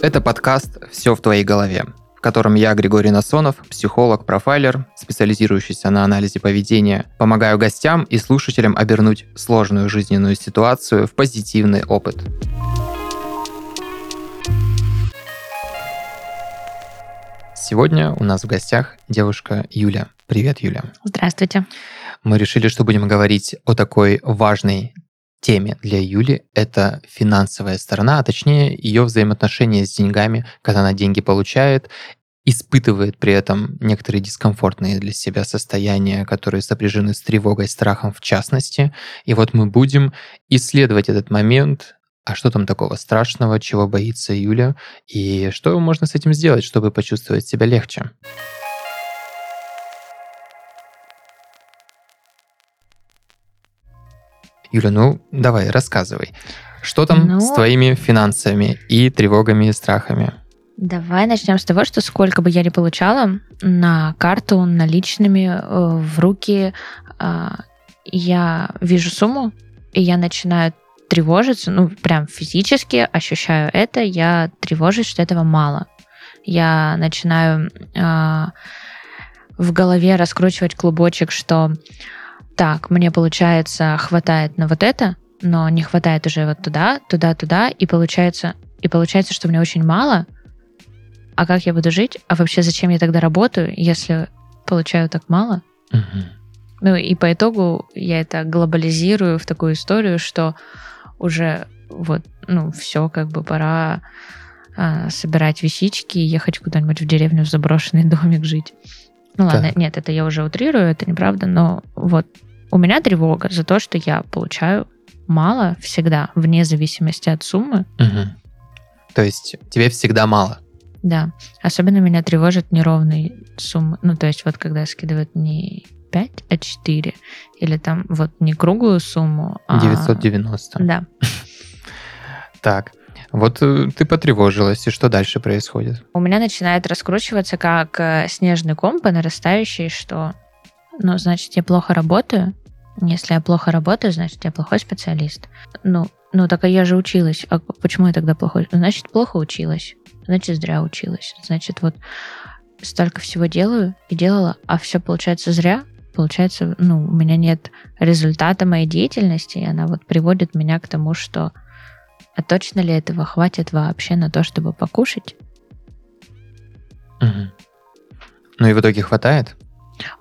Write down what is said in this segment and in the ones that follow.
Это подкаст «Все в твоей голове», в котором я, Григорий Насонов, психолог, профайлер, специализирующийся на анализе поведения, помогаю гостям и слушателям обернуть сложную жизненную ситуацию в позитивный опыт. Сегодня у нас в гостях девушка Юля. Привет, Юля. Здравствуйте. Мы решили, что будем говорить о такой важной теме для Юли — это финансовая сторона, а точнее ее взаимоотношения с деньгами, когда она деньги получает, испытывает при этом некоторые дискомфортные для себя состояния, которые сопряжены с тревогой, страхом в частности. И вот мы будем исследовать этот момент, а что там такого страшного, чего боится Юля, и что можно с этим сделать, чтобы почувствовать себя легче. Юля, ну давай, рассказывай. Что там ну, с твоими финансами и тревогами и страхами? Давай начнем с того, что сколько бы я ни получала на карту наличными э, в руки, э, я вижу сумму, и я начинаю тревожиться, ну, прям физически ощущаю это, я тревожусь, что этого мало. Я начинаю э, в голове раскручивать клубочек, что так, мне получается хватает на вот это, но не хватает уже вот туда, туда, туда, и получается, и получается, что мне очень мало. А как я буду жить? А вообще зачем я тогда работаю, если получаю так мало? Угу. Ну и по итогу я это глобализирую в такую историю, что уже вот, ну, все, как бы пора а, собирать вещички и ехать куда-нибудь в деревню в заброшенный домик жить. Ну ладно, нет, это я уже утрирую, это неправда, но вот у меня тревога за то, что я получаю мало всегда, вне зависимости от суммы. Угу. То есть тебе всегда мало? Да. Особенно меня тревожат неровные суммы. Ну, то есть вот когда скидывают не 5, а 4. Или там вот не круглую сумму, а... 990. Да. Так. Вот э, ты потревожилась, и что дальше происходит? У меня начинает раскручиваться как э, снежный ком по нарастающей, что ну, значит, я плохо работаю. Если я плохо работаю, значит, я плохой специалист. Ну, ну так а я же училась. А почему я тогда плохой? Значит, плохо училась. Значит, зря училась. Значит, вот столько всего делаю и делала, а все получается зря. Получается, ну, у меня нет результата моей деятельности, и она вот приводит меня к тому, что а точно ли этого хватит вообще на то, чтобы покушать? Угу. Ну и в итоге хватает?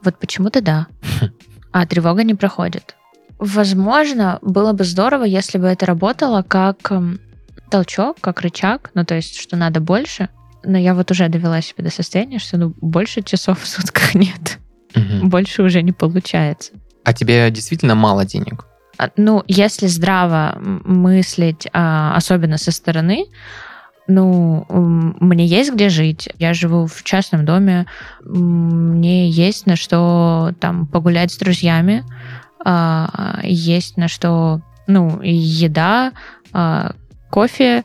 Вот почему-то да. А тревога не проходит. Возможно, было бы здорово, если бы это работало как эм, толчок, как рычаг, ну то есть, что надо больше. Но я вот уже довела себя до состояния, что ну больше часов в сутках нет. Угу. Больше уже не получается. А тебе действительно мало денег? А, ну, если здраво мыслить, а, особенно со стороны, ну, мне есть где жить. Я живу в частном доме. Мне есть на что там погулять с друзьями. А, есть на что, ну, еда, а, кофе.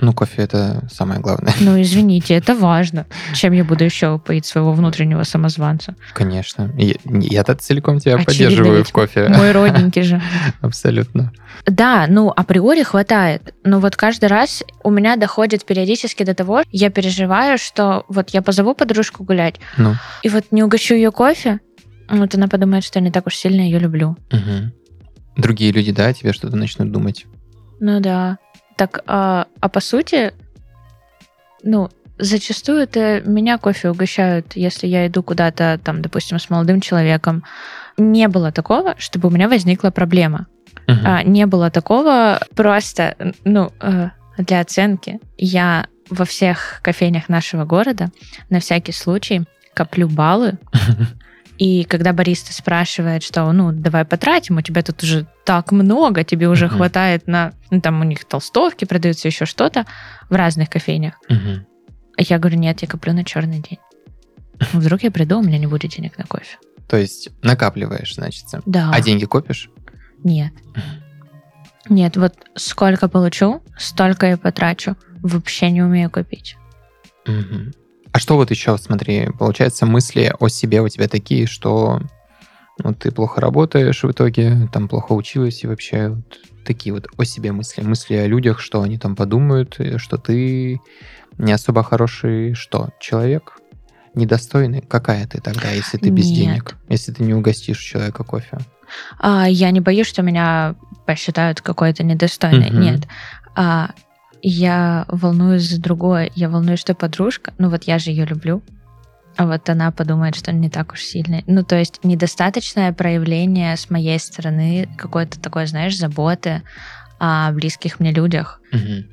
Ну, кофе это самое главное. Ну, извините, это важно. Чем я буду еще поить своего внутреннего самозванца? Конечно. Я, я-то целиком тебя Очевидно, поддерживаю в кофе. Мой родненький же. Абсолютно. Да, ну, априори хватает. Но вот каждый раз у меня доходит периодически до того, я переживаю, что вот я позову подружку гулять, ну. и вот не угощу ее кофе, вот она подумает, что я не так уж сильно ее люблю. Угу. Другие люди, да, тебе что-то начнут думать. Ну да. Так, а, а по сути, ну, зачастую это меня кофе угощают, если я иду куда-то, там, допустим, с молодым человеком. Не было такого, чтобы у меня возникла проблема. Uh-huh. А, не было такого просто, ну, э, для оценки. Я во всех кофейнях нашего города на всякий случай коплю баллы И когда бариста спрашивает, что, ну, давай потратим, у тебя тут уже так много, тебе уже uh-huh. хватает на... Ну, там у них толстовки продаются, еще что-то в разных кофейнях. Uh-huh. Я говорю, нет, я коплю на черный день. Вдруг я приду, у меня не будет денег на кофе. То есть накапливаешь, значит. Да. А деньги копишь? Нет. Нет, вот сколько получу, столько и потрачу. Вообще не умею копить. Угу. А что вот еще, смотри, получается, мысли о себе у тебя такие, что ну, ты плохо работаешь в итоге, там плохо училась, и вообще вот, такие вот о себе мысли. Мысли о людях, что они там подумают, что ты не особо хороший, что, человек? Недостойный? Какая ты тогда, если ты без Нет. денег? Если ты не угостишь человека кофе? А, я не боюсь, что меня посчитают какой-то недостойной. Мгм. Нет. А, я волнуюсь за другое. Я волнуюсь, что подружка, ну вот я же ее люблю, а вот она подумает, что не так уж сильно. Ну, то есть недостаточное проявление с моей стороны какой-то такой, знаешь, заботы о близких мне людях. Мгм.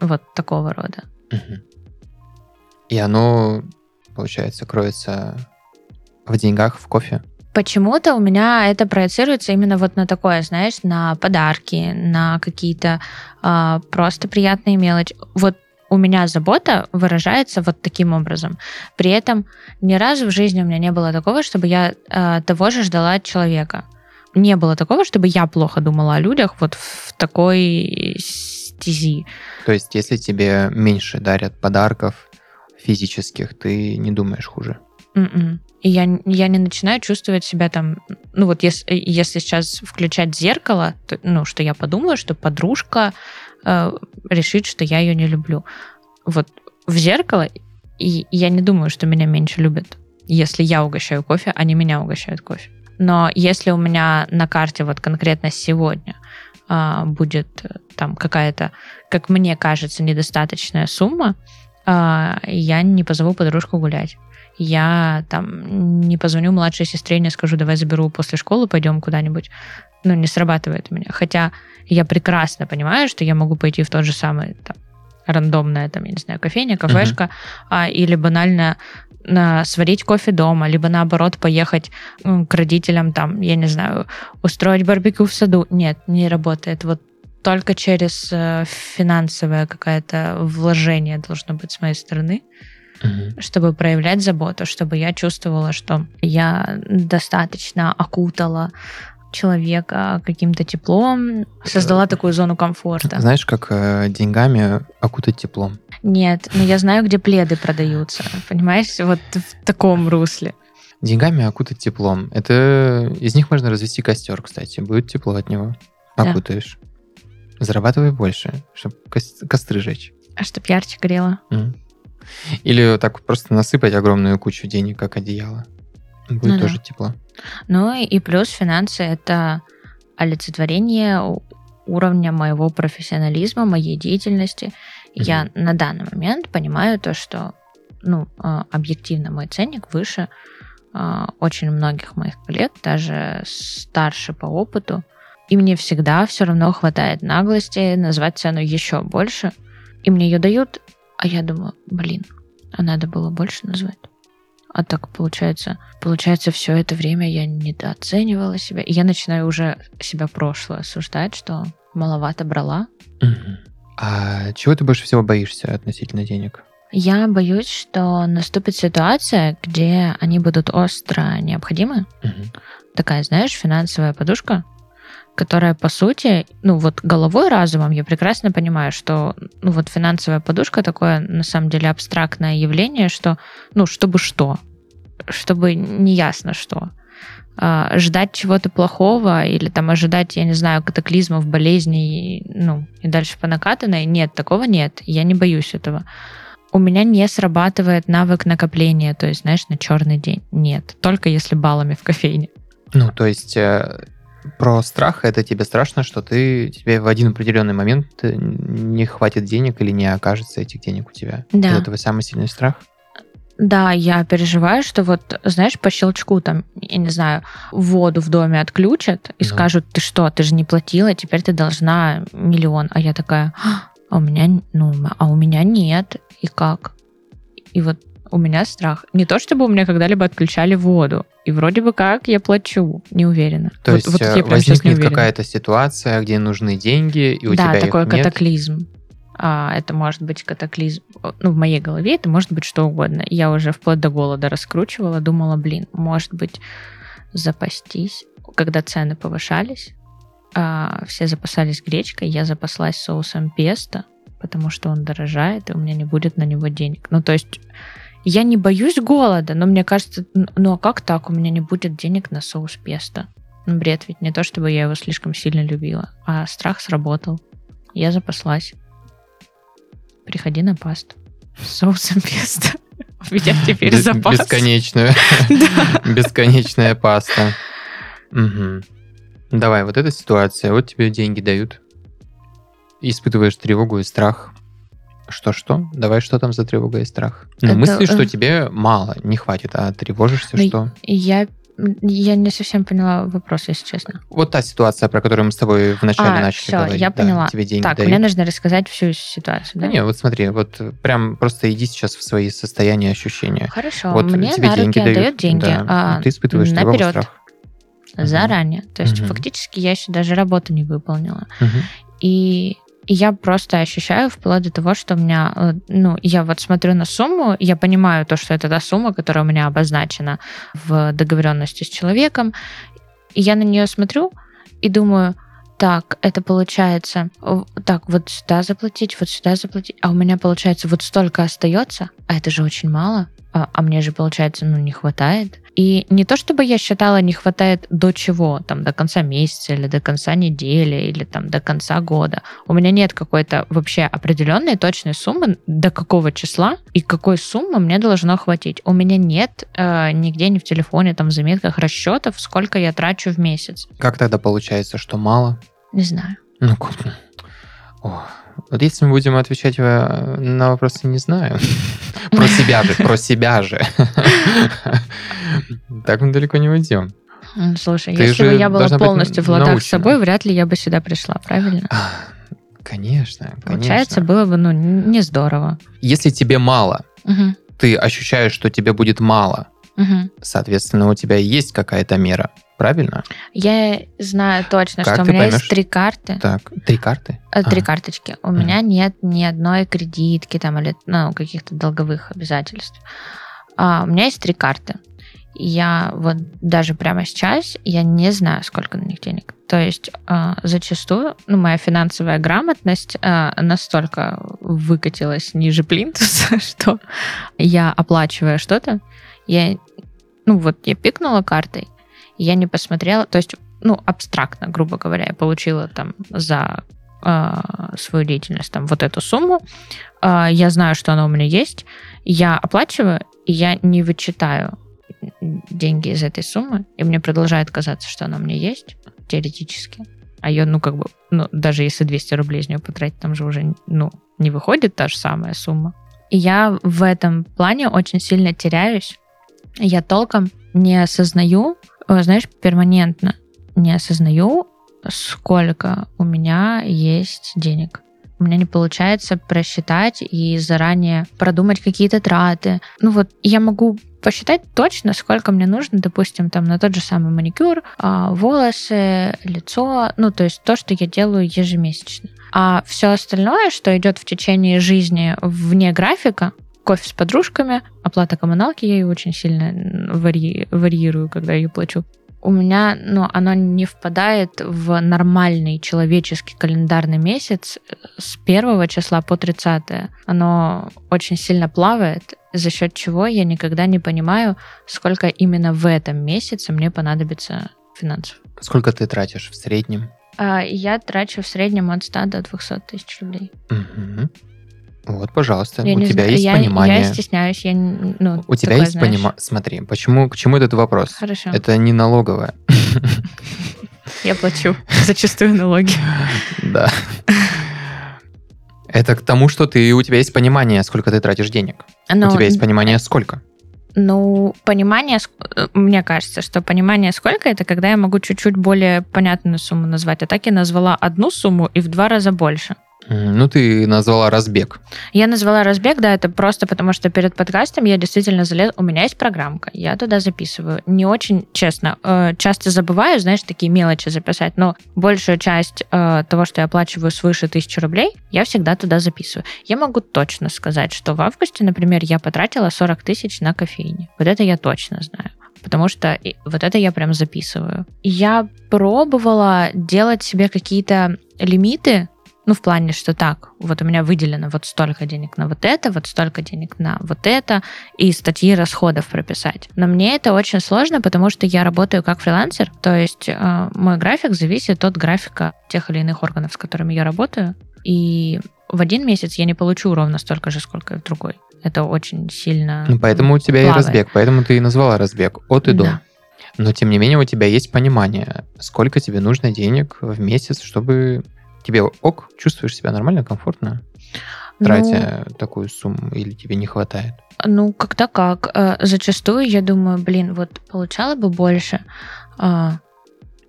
Вот такого рода. Мгм. И оно, получается, кроется в деньгах, в кофе? Почему-то у меня это проецируется именно вот на такое, знаешь, на подарки, на какие-то а, просто приятные мелочи. Вот у меня забота выражается вот таким образом. При этом ни разу в жизни у меня не было такого, чтобы я а, того же ждала от человека. Не было такого, чтобы я плохо думала о людях вот в такой стези. То есть, если тебе меньше дарят подарков физических, ты не думаешь хуже? Мгм. И я, я не начинаю чувствовать себя там, ну вот если, если сейчас включать зеркало, то, ну, что я подумаю, что подружка э, решит, что я ее не люблю. Вот в зеркало, и я не думаю, что меня меньше любят, если я угощаю кофе, а не меня угощают кофе. Но если у меня на карте вот конкретно сегодня а, будет э, там какая-то, как мне кажется, недостаточная сумма, а, я не позову подружку гулять я там не позвоню младшей сестре, не скажу, давай заберу после школы, пойдем куда-нибудь. Ну, не срабатывает у меня. Хотя я прекрасно понимаю, что я могу пойти в тот же самый там, рандомная, там, я не знаю, кофейня, кафешка, а, или банально на, сварить кофе дома, либо наоборот поехать к родителям, там, я не знаю, устроить барбекю в саду. Нет, не работает. Вот только через э, финансовое какое-то вложение должно быть с моей стороны Чтобы проявлять заботу, чтобы я чувствовала, что я достаточно окутала человека каким-то теплом, создала такую зону комфорта. Знаешь, как э, деньгами окутать теплом? Нет, но я знаю, где пледы продаются, понимаешь, вот в таком русле. Деньгами окутать теплом. Это из них можно развести костер, кстати. Будет тепло от него. Да. Окутаешь. Зарабатывай больше, чтобы костры жечь. А чтоб ярче горело. М. Или так просто насыпать огромную кучу денег, как одеяло. Будет Ну да. тоже тепло. Ну и- плюс финансы — это олицетворение уровня моего профессионализма, моей деятельности. И Я на данный момент понимаю то, что ну, а, объективно мой ценник выше а, очень многих моих коллег, даже старше по опыту. И мне всегда все равно хватает наглости назвать цену еще больше. И мне ее дают, а я думаю, блин, а надо было больше назвать. А так получается, получается, все это время я недооценивала себя. И я начинаю уже себя прошлое осуждать, что маловато брала. Мгм. А чего ты больше всего боишься относительно денег? Я боюсь, что наступит ситуация, где они будут остро необходимы. Мгм. Такая, знаешь, финансовая подушка, которая, по сути, ну вот головой, разумом я прекрасно понимаю, что ну вот финансовая подушка такое, на самом деле, абстрактное явление, что, ну, чтобы что, чтобы не ясно что. А, ждать чего-то плохого или там ожидать, я не знаю, катаклизмов, болезней, ну, и дальше по накатанной, нет, такого нет, я не боюсь этого. У меня не срабатывает навык накопления, то есть, знаешь, на черный день. Нет, только если баллами в кофейне. Ну, то есть э, про страх это тебе страшно, что ты тебе в один определенный момент э, не хватит денег или не окажется этих денег у тебя. Да. Это твой самый сильный страх? Да, я переживаю, что вот, знаешь, по щелчку там, я не знаю, воду в доме отключат и Ну. скажут, ты что, ты же не платила, теперь ты должна миллион. А я такая, а у меня, ну, а у меня нет. И как? И вот у меня страх. Не то, чтобы у меня когда-либо отключали воду. И вроде бы как я плачу, не уверена. То Вот- есть вот э, я возникнет какая-то ситуация, где нужны деньги, и у да, тебя такой их нет. катаклизм. А, это может быть катаклизм. Ну, в моей голове это может быть что угодно. Я уже вплоть до голода раскручивала, думала, блин, может быть, запастись. Когда цены повышались, а, все запасались гречкой, я запаслась соусом песто, потому что он дорожает, и у меня не будет на него денег. Ну, то есть я не боюсь голода, но мне кажется, ну а как так, у меня не будет денег на соус песто? Ну, бред ведь не то, чтобы я его слишком сильно любила, а страх сработал. Я запаслась. Приходи на пасту. С соусом песто. У меня теперь Бес- запас. Бесконечную. Бесконечная паста. Давай, вот эта ситуация. Вот тебе деньги дают. Испытываешь тревогу и страх. Что-что? Давай, что там за тревога и страх? Ну, Это, мысли, что э, тебе мало, не хватит, а тревожишься, Ну, что? Я, я не совсем поняла вопрос, если честно. Вот та ситуация, про которую мы с тобой вначале А, начали всё, говорить. я Да, поняла. тебе деньги так, дают. мне нужно рассказать всю ситуацию, Да да? не, вот смотри, вот прям просто иди сейчас в свои состояния, ощущения. Хорошо, Вот мне тебе на деньги руки дают, дают деньги. да, а, ты испытываешь тревогу, наперёд, страх. Заранее. То есть Мгм. фактически я еще даже работу не выполнила. И и я просто ощущаю вплоть до того, что у меня, э, ну, я вот смотрю на сумму, я понимаю то, что это та сумма, которая у меня обозначена в договоренности с человеком, и я на нее смотрю и думаю, так, это получается, так, вот сюда заплатить, вот сюда заплатить, а у меня получается вот столько остается, а это же очень мало, а, а мне же получается, ну, не хватает. И не то, чтобы я считала, не хватает до чего, там, до конца месяца или до конца недели или там до конца года. У меня нет какой-то вообще определенной точной суммы, до какого числа и какой суммы мне должно хватить. У меня нет э, нигде ни в телефоне, там, в заметках расчетов, сколько я трачу в месяц. Как тогда получается, что мало? Не знаю. Ну, как- О, Вот если мы будем отвечать э, на вопросы «не знаю», про себя же, про себя же, так мы далеко не уйдем. Слушай, Ты если бы я была полностью в ладах с собой, вряд ли я бы сюда пришла, правильно? А, Конечно, Получается, было бы, ну, не здорово. Если тебе мало, ты ощущаешь, что тебе будет мало, соответственно, у тебя есть какая-то мера, правильно? Я знаю точно, Как что у меня поймешь? есть три карты. Так, три карты? Э, Три А. карточки. У Мгм. меня нет ни одной кредитки там или ну, каких-то долговых обязательств. А, у меня есть три карты. Я вот даже прямо сейчас я не знаю, сколько на них денег. То есть а, зачастую, ну, моя финансовая грамотность а, настолько выкатилась ниже плинтуса, что я оплачивая что-то, я, ну вот я пикнула картой, я не посмотрела, то есть, ну, абстрактно, грубо говоря, я получила там за а, свою деятельность там вот эту сумму, а, я знаю, что она у меня есть, я оплачиваю, и я не вычитаю деньги из этой суммы, и мне продолжает казаться, что она у меня есть, теоретически. А ее, ну, как бы, ну, даже если 200 рублей из нее потратить, там же уже, ну, не выходит та же самая сумма. И я в этом плане очень сильно теряюсь. Я толком не осознаю, знаешь, перманентно не осознаю, сколько у меня есть денег. У меня не получается просчитать и заранее продумать какие-то траты. Ну вот я могу посчитать точно, сколько мне нужно, допустим, там на тот же самый маникюр, а, волосы, лицо, ну то есть то, что я делаю ежемесячно. А все остальное, что идет в течение жизни вне графика, кофе с подружками, оплата коммуналки, я ее очень сильно вари- варьирую, когда ее плачу. У меня, ну, оно не впадает в нормальный человеческий календарный месяц с первого числа по 30 Оно очень сильно плавает, за счет чего я никогда не понимаю, сколько именно в этом месяце мне понадобится финансов. Сколько ты тратишь в среднем? А Я трачу в среднем от 100 до 200 тысяч рублей. Мгм. Вот, пожалуйста, Я у тебя знаю, есть я, понимание. Я стесняюсь, я не- ну, У тебя есть понимание. Смотри, почему, к чему этот вопрос? Хорошо. Это не налоговая. Я плачу зачастую налоги. Да. Это к тому, что ты, у тебя есть понимание, сколько ты тратишь денег. Но, У тебя есть понимание, сколько. Ну, понимание, э, мне кажется, что понимание сколько это, когда я могу чуть-чуть более понятную сумму назвать. А так я назвала одну сумму и в два раза больше. Ну, ты назвала разбег. Я назвала разбег, да, это просто потому, что перед подкастом я действительно залез... У меня есть программка, я туда записываю. Не очень честно. э, Часто забываю, знаешь, такие мелочи записать, но большую часть э, того, что я оплачиваю свыше тысячи рублей, я всегда туда записываю. Я могу точно сказать, что в августе, например, я потратила 40 тысяч на кофейне. Вот это я точно знаю. Потому что вот это я прям записываю. Я пробовала делать себе какие-то лимиты Ну, в плане, что так, вот у меня выделено вот столько денег на вот это, вот столько денег на вот это, и статьи расходов прописать. Но мне это очень сложно, потому что я работаю как фрилансер, то есть э, мой график зависит от графика тех или иных органов, с которыми я работаю. И в один месяц я не получу ровно столько же, сколько в другой. Это очень сильно Ну, поэтому у тебя плавает. и разбег, поэтому ты и назвала разбег от и до. Да. Но, тем не менее, у тебя есть понимание, сколько тебе нужно денег в месяц, чтобы тебе ок, чувствуешь себя нормально, комфортно, Ну, тратя такую сумму, или тебе не хватает? Ну, как-то как. Э, Зачастую я думаю, блин, вот получала бы больше а,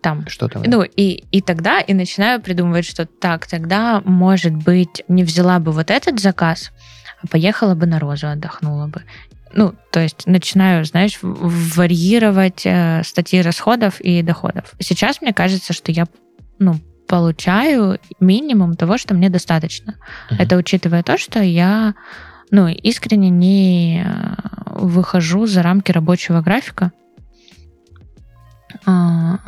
там. Что там? Ну, и, и тогда и начинаю придумывать, что так, тогда, может быть, не взяла бы вот этот заказ, а поехала бы на розу, отдохнула бы. Ну, то есть начинаю, знаешь, варьировать э, статьи расходов и доходов. Сейчас мне кажется, что я, ну, получаю минимум того, что мне достаточно. Мгм. Это учитывая то, что я ну, искренне не э, выхожу за рамки рабочего графика, а,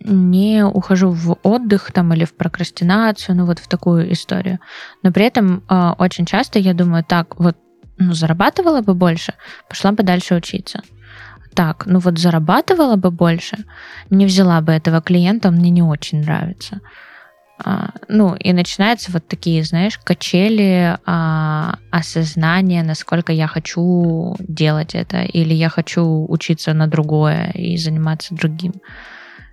не ухожу в отдых там или в прокрастинацию, ну вот в такую историю. Но при этом а, очень часто я думаю, так, вот ну, зарабатывала бы больше, пошла бы дальше учиться. Так, ну вот зарабатывала бы больше, не взяла бы этого клиента, он мне не очень нравится. А, ну, и начинаются вот такие, знаешь, качели а, осознания, насколько я хочу делать это, или я хочу учиться на другое и заниматься другим.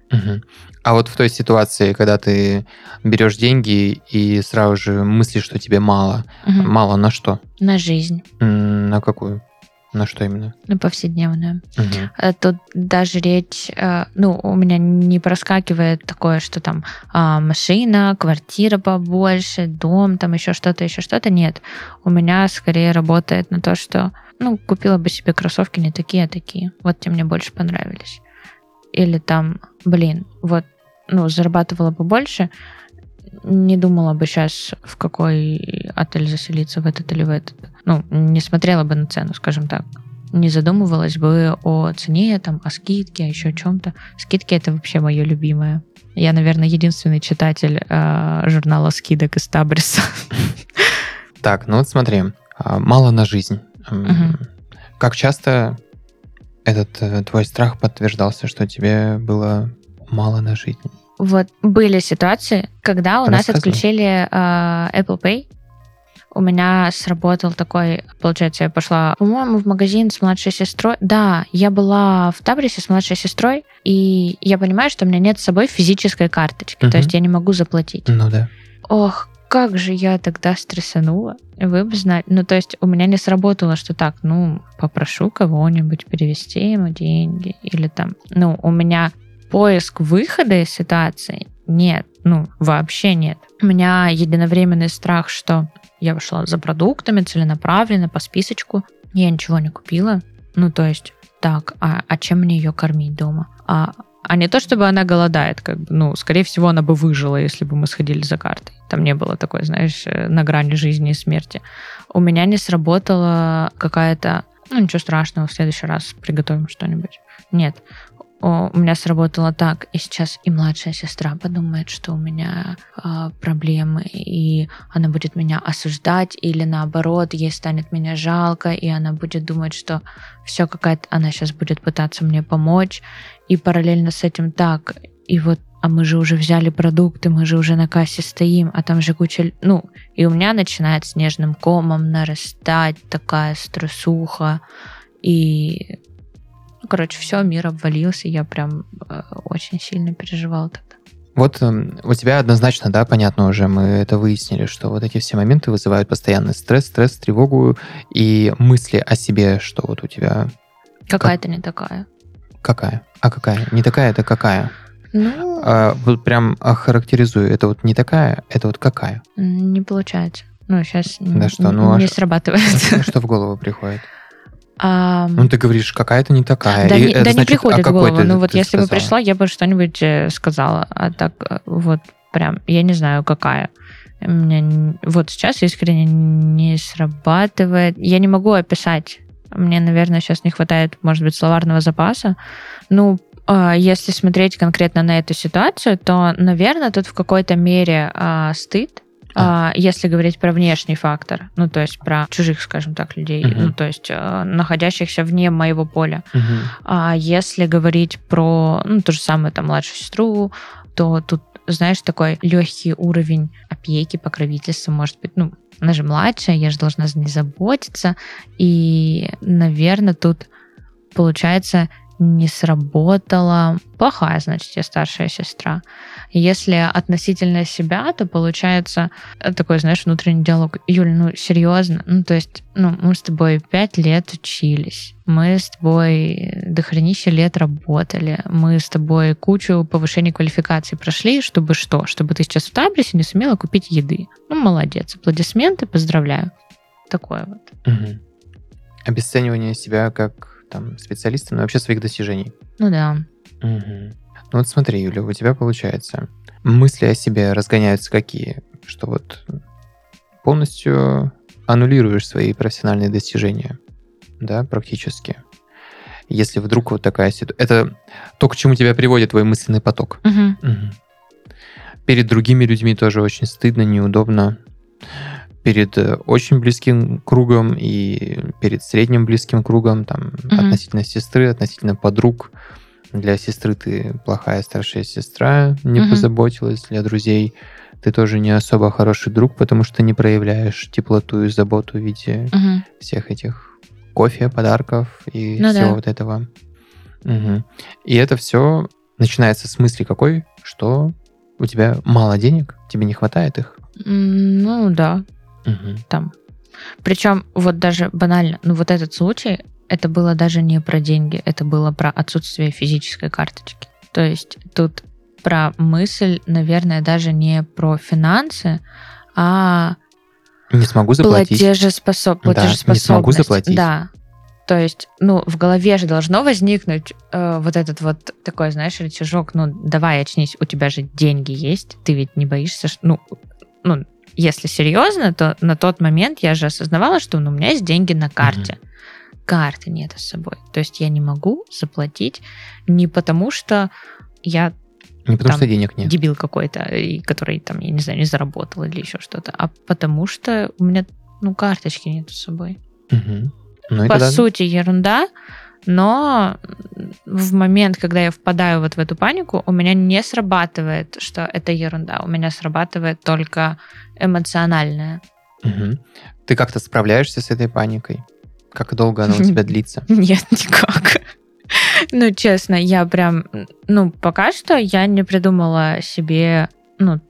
Мгм. А вот в той ситуации, когда ты берешь деньги и сразу же мыслишь, что тебе мало, Мгм. мало на что? На жизнь, На какую? На что именно? на повседневную. Э, Тут даже речь, э, ну, у меня не проскакивает такое, что там а, машина, квартира побольше, дом, там еще что-то, еще что-то. Нет. У меня скорее работает на то, что, ну, купила бы себе кроссовки не такие, а такие. Вот те мне больше понравились. Или там, блин, вот, ну, зарабатывала бы больше, не думала бы сейчас, в какой отель заселиться, в этот или в этот. Ну, не смотрела бы на цену, скажем так не задумывалась бы о цене, там, о скидке, о еще о чем-то. Скидки это вообще мое любимое. Я, наверное, единственный читатель э, журнала скидок из Табриса. Так, ну вот смотри, а, мало на жизнь. Как часто этот э, твой страх подтверждался, что тебе было мало на жизнь? Вот были ситуации, когда у нас отключили э, Apple Pay. У меня сработал такой, получается, я пошла, по-моему, в магазин с младшей сестрой. Да, я была в Табрисе с младшей сестрой, и я понимаю, что у меня нет с собой физической карточки, Мгм. то есть я не могу заплатить. Ну да. Ох, как же я тогда стрессанула. Вы бы знали. Ну, то есть у меня не сработало, что так, ну, попрошу кого-нибудь перевести ему деньги. Или там, ну, у меня поиск выхода из ситуации нет. Ну, вообще нет. У меня единовременный страх, что я пошла за продуктами целенаправленно, по списочку. Я ничего не купила. Ну, то есть, так, а, а чем мне ее кормить дома? А, а не то, чтобы она голодает, как бы, ну, скорее всего, она бы выжила, если бы мы сходили за картой. Там не было такой, знаешь, э, на грани жизни и смерти. У меня не сработала какая-то, ну, ничего страшного, в следующий раз приготовим что-нибудь. Нет. О, у меня сработало так, и сейчас и младшая сестра подумает, что у меня а, проблемы, и она будет меня осуждать, или наоборот, ей станет меня жалко, и она будет думать, что все какая-то, она сейчас будет пытаться мне помочь, и параллельно с этим так, и вот, а мы же уже взяли продукты, мы же уже на кассе стоим, а там же куча, ну, и у меня начинает снежным комом нарастать такая стрессуха, и, короче, все, мир обвалился, я прям э, очень сильно переживала тогда. Вот эм, у тебя однозначно, да, понятно уже, мы это выяснили, что вот эти все моменты вызывают постоянный стресс, стресс, тревогу и мысли о себе, что вот у тебя Какая-то не такая. какая? А какая? Не такая, это какая? Ну, А, вот прям охарактеризую, это вот не такая, это вот какая? не получается. Ну, сейчас Да что, ну, а не ш- срабатывает. Ну, Что в голову приходит? А, Ну, ты говоришь, какая-то не такая. Да, И не, это да не значит, приходит а в голову. ну вот если бы сказала? пришла, я бы что-нибудь э, сказала. А так э, вот прям, я не знаю, какая. У меня вот сейчас искренне не срабатывает. Я не могу описать. Мне, наверное, сейчас не хватает, может быть, словарного запаса. Ну, а, если смотреть конкретно на эту ситуацию, то, наверное, тут в какой-то мере а, стыд. А, если говорить про внешний фактор, ну, то есть про чужих, скажем так, людей, Мгм. ну, то есть э, находящихся вне моего поля. Мгм. А если говорить про, ну, то же самое, там, младшую сестру, то тут, знаешь, такой легкий уровень опеки, покровительства, может быть, ну, она же младшая, я же должна за ней заботиться. И, наверное, тут, получается, не сработала плохая, значит, я старшая сестра. Если относительно себя, то получается э, такой, знаешь, внутренний диалог. Юль, ну, серьезно? Ну, то есть, ну, мы с тобой пять лет учились. Мы с тобой дохренища лет работали. Мы с тобой кучу повышений квалификации прошли, чтобы что? Чтобы ты сейчас в Табрисе не сумела купить еды. Ну, молодец. Аплодисменты, поздравляю. Такое вот. Мгм. Обесценивание себя как там специалиста, но вообще своих достижений. Ну да. Мгм. Ну вот смотри, Юля, у тебя получается мысли о себе разгоняются какие? Что вот полностью аннулируешь свои профессиональные достижения, да, практически. Если вдруг вот такая ситуация... Это то, к чему тебя приводит твой мысленный поток. Мгм. Мгм. Перед другими людьми тоже очень стыдно, неудобно. Перед э, очень близким кругом и перед средним близким кругом, там, Мгм. относительно сестры, относительно подруг. Для сестры ты плохая старшая сестра, не Мгм. позаботилась. Для друзей ты тоже не особо хороший друг, потому что не проявляешь теплоту и заботу в виде Мгм. всех этих кофе, подарков и Ну всего да. вот этого. Мгм. И это все начинается с мысли какой, что у тебя мало денег, тебе не хватает их. Ну да, Мгм. там. Причем вот даже банально, ну вот этот случай, это было даже не про деньги, это было про отсутствие физической карточки. То есть тут про мысль, наверное, даже не про финансы, а Не смогу заплатить. платежеспособ... Да, не платежеспособность. смогу заплатить. Да. То есть, ну, в голове же должно возникнуть э, вот этот вот такой, знаешь, рычажок, ну, давай, очнись, у тебя же деньги есть, ты ведь не боишься, ну, ну, если серьезно, то на тот момент я же осознавала, что ну, у меня есть деньги на карте. Карты нет с собой. То есть я не могу заплатить не потому, что я Не потому там что денег нет. дебил какой-то, который там, я не знаю, не заработал или еще что-то, а потому что у меня, ну, карточки нет с собой. Мгм. Ну По тогда- сути, ерунда, но в момент, когда я впадаю вот в эту панику, у меня не срабатывает, что это ерунда. У меня срабатывает только эмоциональное. Мгм. Ты как-то справляешься с этой паникой? Как долго она у тебя длится? Нет, никак. Ну, честно, я прям, ну, пока что я не придумала себе, ну,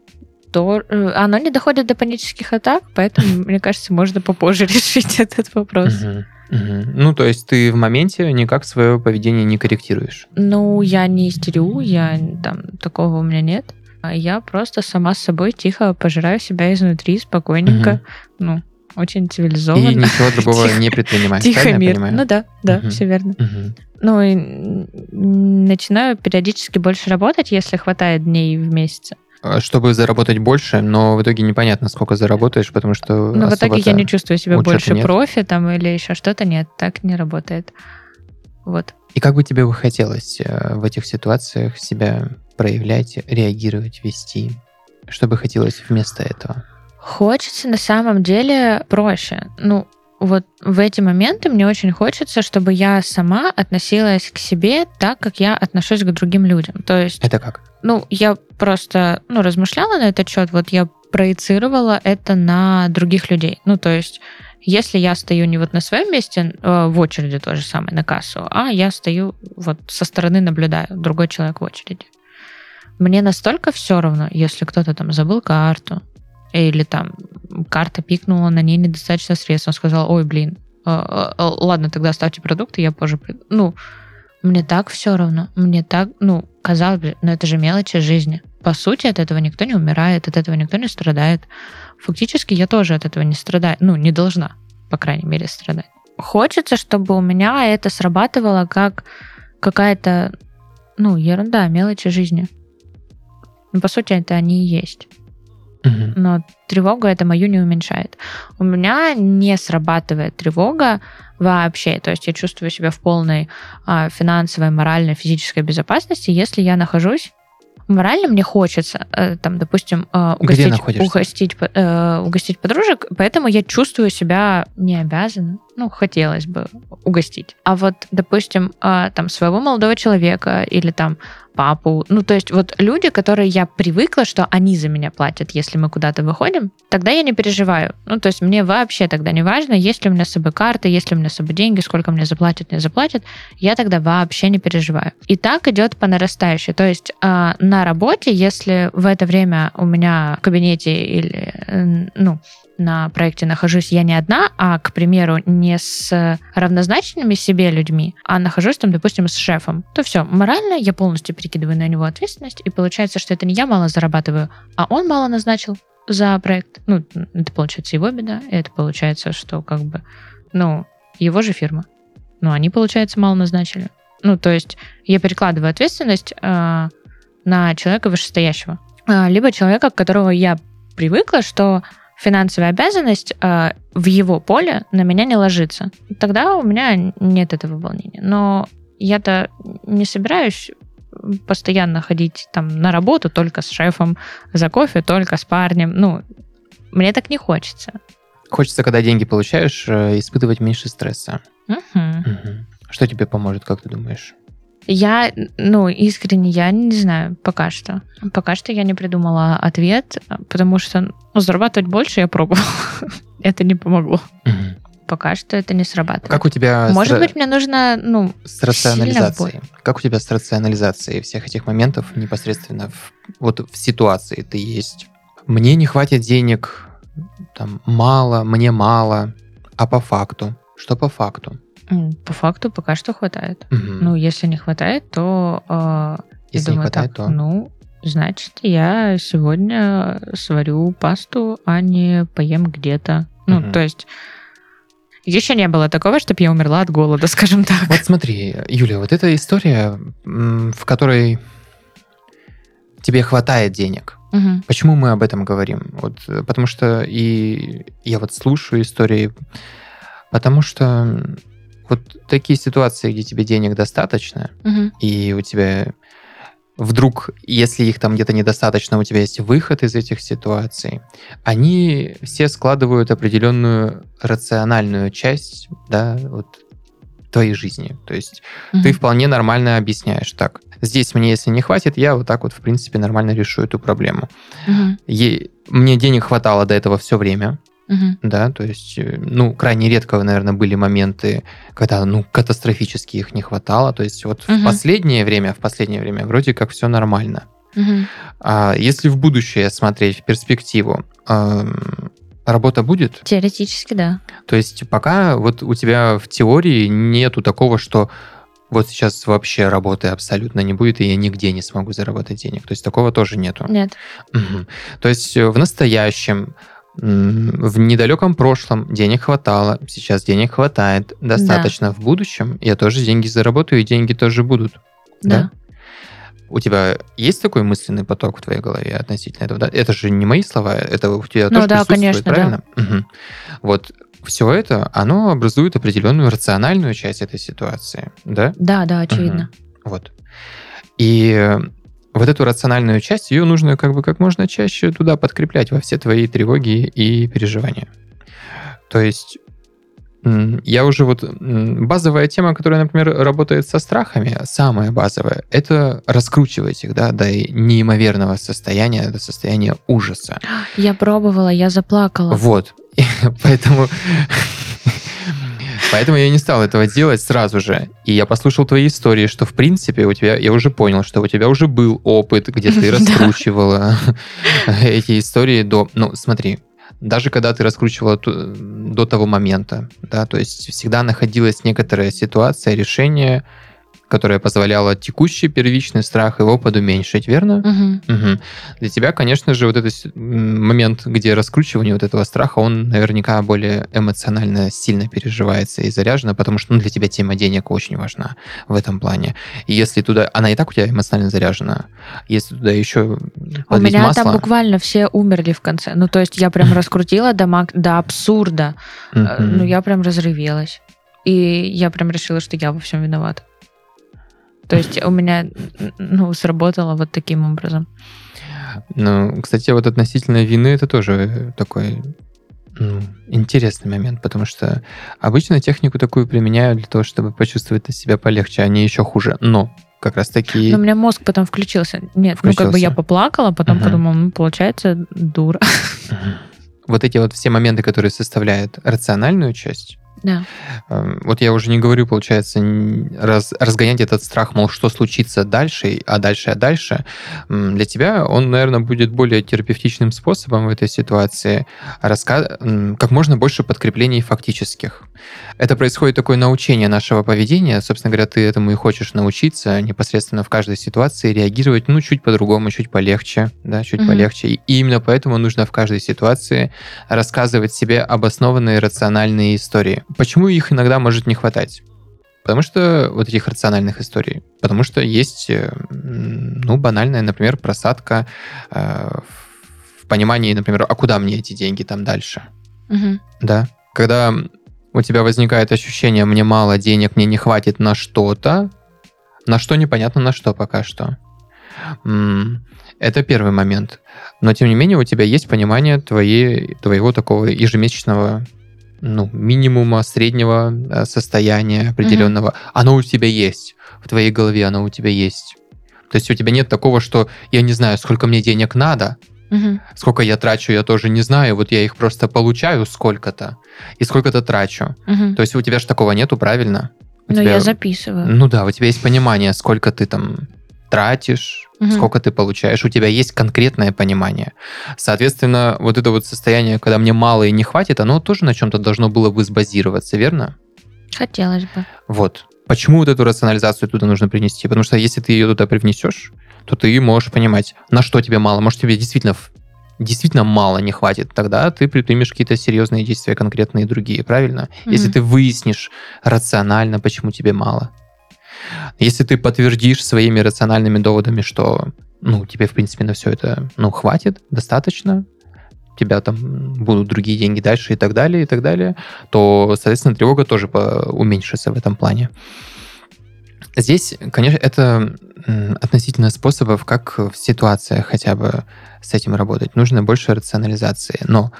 то э, оно не доходит до панических атак, поэтому, мне кажется, можно попозже решить этот вопрос. Мгм. Мгм. Ну, то есть ты в моменте никак свое поведение не корректируешь. Ну, я не истерю, я там такого у меня нет. А Я просто сама с собой тихо пожираю себя изнутри, спокойненько. Ну, очень И цивилизованно. ничего другого Тихо- не предпринимаешь. Тихо мир. понимаю? Ну да, да, Мгм. все верно. Мгм. Ну и начинаю периодически больше работать, если хватает дней в месяце. А, Чтобы заработать больше, но в итоге непонятно, сколько заработаешь, потому что Но в итоге я не чувствую себя больше нет. профи там или еще что-то. Нет, так не работает. Вот. И как бы тебе бы хотелось э, в этих ситуациях себя проявлять, реагировать, вести? Что бы хотелось вместо этого? Хочется на самом деле проще. Ну, вот в эти моменты мне очень хочется, чтобы я сама относилась к себе так, как я отношусь к другим людям. То есть, Это как? ну, я просто, ну, размышляла на этот счет, вот я проецировала это на других людей. Ну, то есть, если я стою не вот на своем месте э, в очереди то же самое на кассу, а я стою вот со стороны наблюдаю, другой человек в очереди. Мне настолько все равно, если кто-то там забыл карту, или там карта пикнула, на ней недостаточно средств, он сказал, ой, блин, э, э, э, ладно, тогда оставьте продукты, я позже приду. Ну, мне так все равно. Мне так, ну, казалось бы, но это же мелочи жизни. По сути, от этого никто не умирает, от этого никто не страдает. Фактически я тоже от этого не страдаю. Ну, не должна, по крайней мере, страдать. Хочется, чтобы у меня это срабатывало как какая-то, ну, ерунда, мелочи жизни. Ну, по сути, это они и есть Но тревогу это мою не уменьшает. У меня не срабатывает тревога вообще. То есть я чувствую себя в полной а, финансовой, моральной, физической безопасности, если я нахожусь морально мне хочется, э, там, допустим, Где угостить, угостить, э, угостить подружек, поэтому я чувствую себя не обязан, ну, хотелось бы угостить. А вот, допустим, э, там, своего молодого человека или там папу, ну, то есть вот люди, которые я привыкла, что они за меня платят, если мы куда-то выходим, тогда я не переживаю. Ну, то есть мне вообще тогда не важно, есть ли у меня с собой карта, есть ли у меня с собой деньги, сколько мне заплатят, не заплатят, я тогда вообще не переживаю. И так идет по нарастающей. То есть а, на работе, если в это время у меня в кабинете или, э, ну, на проекте нахожусь я не одна, а, к примеру, не с равнозначными себе людьми, а нахожусь там, допустим, с шефом, то все, морально я полностью перекидываю на него ответственность, и получается, что это не я мало зарабатываю, а он мало назначил за проект. Ну, это получается его беда, и это получается, что как бы, ну, его же фирма. Ну, они, получается, мало назначили. Ну, то есть я перекладываю ответственность э, на человека вышестоящего. А, либо человека, которого я привыкла, что финансовая обязанность э, в его поле на меня не ложится. Тогда у меня нет этого волнения. Но я-то не собираюсь постоянно ходить там на работу только с шефом, за кофе только с парнем. Ну, мне так не хочется. Хочется, когда деньги получаешь, э, испытывать меньше стресса. Мгм. Мгм. Что тебе поможет, как ты думаешь? Я, ну, искренне, я не знаю, пока что. Пока что я не придумала ответ, потому что ну, зарабатывать больше я пробовала. Это не помогло. Пока что это не срабатывает. Как у тебя Может быть, мне нужно, ну, с рационализацией? Как у тебя с рационализацией всех этих моментов непосредственно в, вот в ситуации ты есть? Мне не хватит денег, там, мало, мне мало, а по факту? Что по факту? По факту пока что хватает. Мгм. Ну, если не хватает, то э, я Если не думаю хватает, так, то? ну, значит, я сегодня сварю пасту, а не поем где-то. Ну, то есть еще не было такого, чтобы я умерла от голода, скажем так. Вот смотри, Юля, вот эта история, в которой тебе хватает денег. Мгм. Почему мы об этом говорим? Вот, потому что и я вот слушаю истории, потому что вот такие ситуации, где тебе денег достаточно, Мгм. и у тебя вдруг, если их там где-то недостаточно, у тебя есть выход из этих ситуаций, они все складывают определенную рациональную часть, да, вот твоей жизни. То есть ты Мгм. вполне нормально объясняешь. Так, здесь мне, если не хватит, я вот так вот, в принципе, нормально решу эту проблему. Мгм. Е- Мне денег хватало до этого все время, Мгм. да, то есть, э, ну, крайне редко, наверное, были моменты, когда, ну, катастрофически их не хватало. То есть вот в Мгм. последнее время, в последнее время вроде как все нормально. Мгм. А если в будущее смотреть, в перспективу, эм, работа будет? Теоретически, да. То есть пока вот у тебя в теории нету такого, что вот сейчас вообще работы абсолютно не будет, и я нигде не смогу заработать денег. То есть такого тоже нету. Нет. Мгм. То есть в настоящем, в недалеком прошлом денег хватало, сейчас денег хватает достаточно. В будущем я тоже деньги заработаю, и деньги тоже будут. Да. У тебя есть такой мысленный поток в твоей голове относительно этого? Да? Это же не мои слова, это у тебя Ну тоже да, присутствует, конечно, да. правильно? Мгм. Вот все это, оно образует определенную рациональную часть этой ситуации, да? Да, да, очевидно. Вот. И вот эту рациональную часть, ее нужно как бы как можно чаще туда подкреплять во все твои тревоги и переживания. То есть я уже вот базовая тема, которая, например, работает со страхами, самая базовая, это раскручивать их, да, до неимоверного состояния, до состояния ужаса. Я пробовала, я заплакала. Вот. Поэтому... Поэтому я не стал этого делать сразу же. И я послушал твои истории, что, в принципе, у тебя... Я уже понял, что у тебя уже был опыт, где ты раскручивала эти истории до... Ну, смотри, даже когда ты раскручивала до того момента, да, то есть всегда находилась некоторая ситуация, решение, которое позволяло текущий первичный страх его подуменьшить, верно? Мгм. Мгм. Для тебя, конечно же, вот этот момент, где раскручивание вот этого страха, он наверняка более эмоционально сильно переживается и заряжено, потому что ну, для тебя тема денег очень важна в этом плане. И если туда... Она и так у тебя эмоционально заряжена. Если туда еще У меня масло... там буквально все умерли в конце. Ну, то есть я прям раскрутила до, мак- до абсурда. Э. Ну, я прям разрывелась. И я прям решила, что я во всем виновата. То есть у меня ну, сработало вот таким образом. Ну, кстати, вот относительно вины это тоже такой ну, интересный момент, потому что обычно технику такую применяют для того, чтобы почувствовать себя полегче, а не еще хуже. Но как раз таки... Но у меня мозг потом включился. Нет, включился. ну как бы я поплакала, потом угу. подумала, ну, получается, дура. Угу. Вот эти вот все моменты, которые составляют рациональную часть, да. Эм, вот я уже не говорю, получается, раз, разгонять этот страх, мол, что случится дальше, а дальше, а дальше. Для тебя он, наверное, будет более терапевтичным способом в этой ситуации, раска... как можно больше подкреплений фактических. Это происходит такое научение нашего поведения. Собственно говоря, ты этому и хочешь научиться непосредственно в каждой ситуации реагировать, ну, чуть по-другому, чуть полегче, да, чуть угу. полегче. И именно поэтому нужно в каждой ситуации рассказывать себе обоснованные рациональные истории. Почему их иногда может не хватать? Потому что вот этих рациональных историй. Потому что есть, э, ну, банальная, например, просадка э, в понимании, например, а куда мне эти деньги там дальше? Угу. Да. Когда у тебя возникает ощущение, мне мало денег, мне не хватит на что-то, на что непонятно на что пока что. Это первый момент. Но, тем не менее, у тебя есть понимание твоей, твоего такого ежемесячного ну, минимума среднего э, состояния определенного, угу. оно у тебя есть. В твоей голове оно у тебя есть. То есть у тебя нет такого, что я не знаю, сколько мне денег надо, угу. сколько я трачу, я тоже не знаю. Вот я их просто получаю сколько-то и сколько-то трачу. Угу. То есть у тебя же такого нету, правильно? У Но тебя... я записываю. Ну да, у тебя есть понимание, сколько ты там тратишь, угу. сколько ты получаешь, у тебя есть конкретное понимание. Соответственно, вот это вот состояние, когда мне мало и не хватит, оно тоже на чем-то должно было бы сбазироваться, верно? Хотелось бы. Вот. Почему вот эту рационализацию туда нужно принести? Потому что если ты ее туда привнесешь, то ты можешь понимать, на что тебе мало. Может, тебе действительно действительно мало не хватит, тогда ты предпримешь какие-то серьезные действия, конкретные другие, правильно? Mm-hmm. Если ты выяснишь рационально, почему тебе мало. Если ты подтвердишь своими рациональными доводами, что ну, тебе, в принципе, на все это ну, хватит, достаточно, тебя там будут другие деньги дальше и так далее, и так далее, то, соответственно, тревога тоже уменьшится в этом плане. Здесь, конечно, это относительно способов, как в ситуациях хотя бы с этим работать. Нужно больше рационализации. Но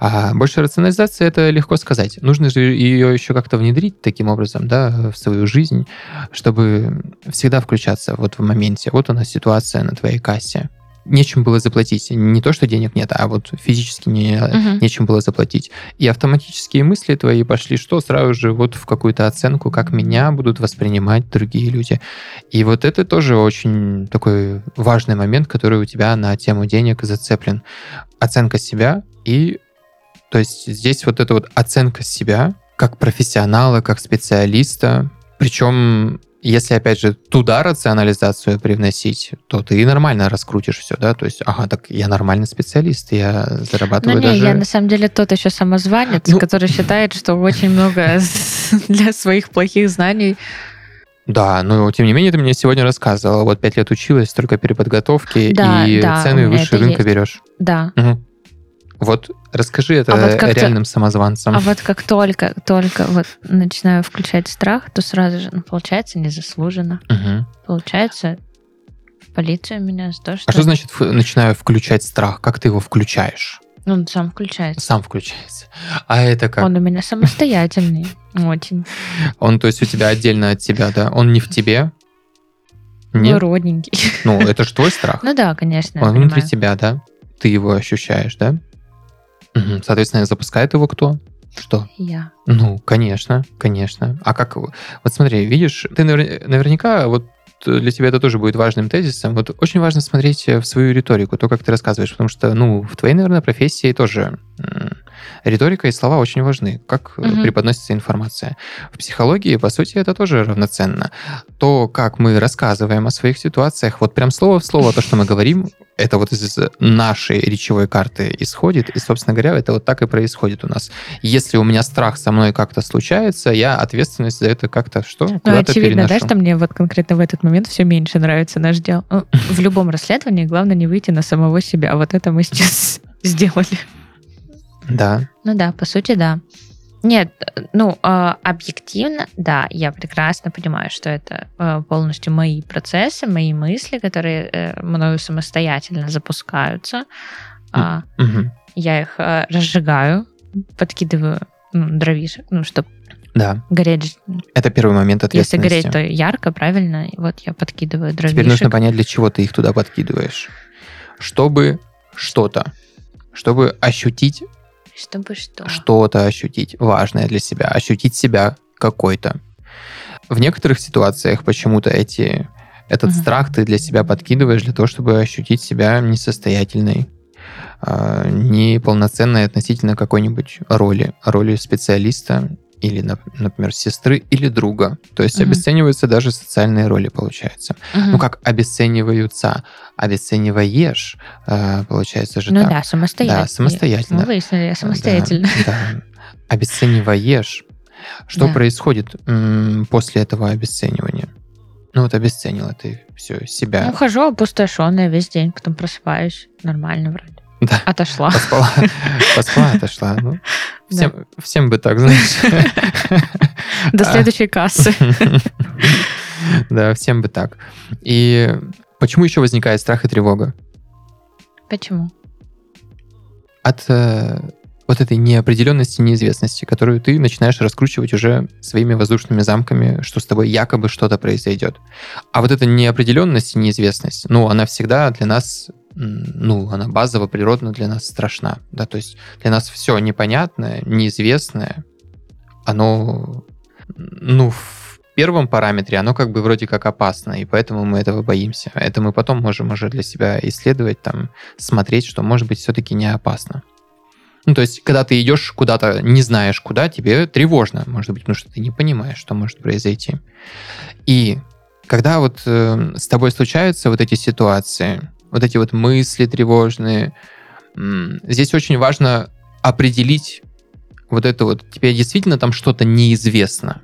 а, больше рационализации это легко сказать. Нужно же ее еще как-то внедрить таким образом, да, в свою жизнь, чтобы всегда включаться вот в моменте. Вот у нас ситуация на твоей кассе нечем было заплатить. Не то, что денег нет, а вот физически не, угу. нечем было заплатить. И автоматические мысли твои пошли, что сразу же вот в какую-то оценку, как меня будут воспринимать другие люди. И вот это тоже очень такой важный момент, который у тебя на тему денег зацеплен. Оценка себя и то есть здесь вот эта вот оценка себя как профессионала, как специалиста, причем если, опять же, туда рационализацию привносить, то ты нормально раскрутишь все, да? То есть, ага, так я нормальный специалист, я зарабатываю ну, не, даже... я на самом деле тот еще самозванец, ну... который считает, что очень много для своих плохих знаний да, но тем не менее ты мне сегодня рассказывала, вот пять лет училась, только переподготовки, да, и да, цены выше рынка есть. берешь. Да. Угу. Вот расскажи это а вот реальным самозванцам. А вот как только, только вот начинаю включать страх, то сразу же, ну, получается, незаслуженно. Угу. Получается, в полицию меня за то, что... А что значит начинаю включать страх? Как ты его включаешь? Ну, он сам включается. Сам включается. А это как? Он у меня самостоятельный. Очень. Он, то есть, у тебя отдельно от тебя, да? Он не в тебе? Нет? родненький. Ну, это же твой страх. Ну да, конечно. Он внутри тебя, да? Ты его ощущаешь, да? Угу. Соответственно, запускает его кто? Что? Я. Ну, конечно, конечно. А как... Вот смотри, видишь, ты наверняка вот для тебя это тоже будет важным тезисом. Вот очень важно смотреть в свою риторику, то, как ты рассказываешь, потому что, ну, в твоей, наверное, профессии тоже риторика и слова очень важны, как угу. преподносится информация. В психологии, по сути, это тоже равноценно. То, как мы рассказываем о своих ситуациях, вот прям слово в слово то, что мы говорим, это вот из нашей речевой карты исходит, и, собственно говоря, это вот так и происходит у нас. Если у меня страх со мной как-то случается, я ответственность за это как-то что? Ну, очевидно, переношу. да, что мне вот конкретно в этот момент все меньше нравится наш дел. Ну, в любом расследовании главное не выйти на самого себя. Вот это мы сейчас сделали. Да. Ну да, по сути, да. Нет, ну, э, объективно, да, я прекрасно понимаю, что это э, полностью мои процессы, мои мысли, которые э, мною самостоятельно запускаются. А, Мгм. Я их разжигаю, подкидываю ну, дровишек, ну, чтобы Да, гореть. это первый момент Если ответственности. гореть, то ярко, правильно. И вот я подкидываю дровишек. Теперь нужно понять, для чего ты их туда подкидываешь. Чтобы что-то, чтобы ощутить Чтобы что? что-то ощутить важное для себя, ощутить себя какой-то. В некоторых ситуациях почему-то эти, этот Мгм. страх ты для себя подкидываешь для того, чтобы ощутить себя несостоятельной, а, неполноценной относительно какой-нибудь роли, роли специалиста или, нап- например, сестры или друга. То есть Мгм. обесцениваются даже социальные роли, получается. Мгм. Ну как обесцениваются, обесцениваешь, а, получается же Ну так. да, самостоятельно. Да, самостоятельно. Мы выяснили, самостоятельно. Да, да. Обесцениваешь. Что Да. происходит после этого обесценивания? Ну вот обесценила ты все, себя. Ну, хожу опустошенная весь день, потом просыпаюсь. Нормально вроде. Да. Отошла. Поспала, поспала, отошла. Ну, всем, всем бы так, знаешь. До А. следующей кассы. Да, всем бы так. И почему еще возникает страх и тревога? Почему? От э, вот этой неопределенности, неизвестности, которую ты начинаешь раскручивать уже своими воздушными замками, что с тобой якобы что-то произойдет. А вот эта неопределенность и неизвестность, ну, она всегда для нас, ну, она базово, природно для нас страшна. Да? То есть для нас все непонятное, неизвестное, оно, ну, в первом параметре, оно как бы вроде как опасно, и поэтому мы этого боимся. Это мы потом можем уже для себя исследовать, там, смотреть, что, может быть, все-таки не опасно. Ну, то есть, когда ты идешь куда-то, не знаешь куда, тебе тревожно, может быть, потому что ты не понимаешь, что может произойти. И когда вот э, с тобой случаются вот эти ситуации, вот эти вот мысли тревожные, м, здесь очень важно определить вот это вот, тебе действительно там что-то неизвестно,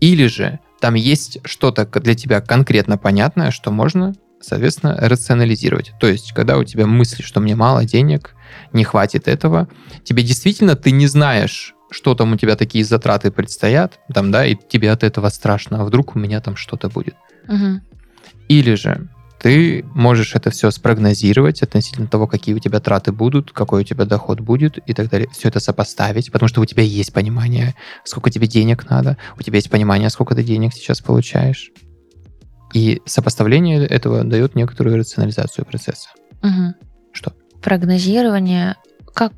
или же там есть что-то для тебя конкретно понятное, что можно, соответственно, рационализировать. То есть, когда у тебя мысли, что мне мало денег, не хватит этого, тебе действительно ты не знаешь, что там у тебя такие затраты предстоят, там, да, и тебе от этого страшно, а вдруг у меня там что-то будет. Мгм. Или же ты можешь это все спрогнозировать относительно того, какие у тебя траты будут, какой у тебя доход будет и так далее. Все это сопоставить, потому что у тебя есть понимание, сколько тебе денег надо, у тебя есть понимание, сколько ты денег сейчас получаешь. И сопоставление этого дает некоторую рационализацию процесса. Мгм. Что? Прогнозирование. Как...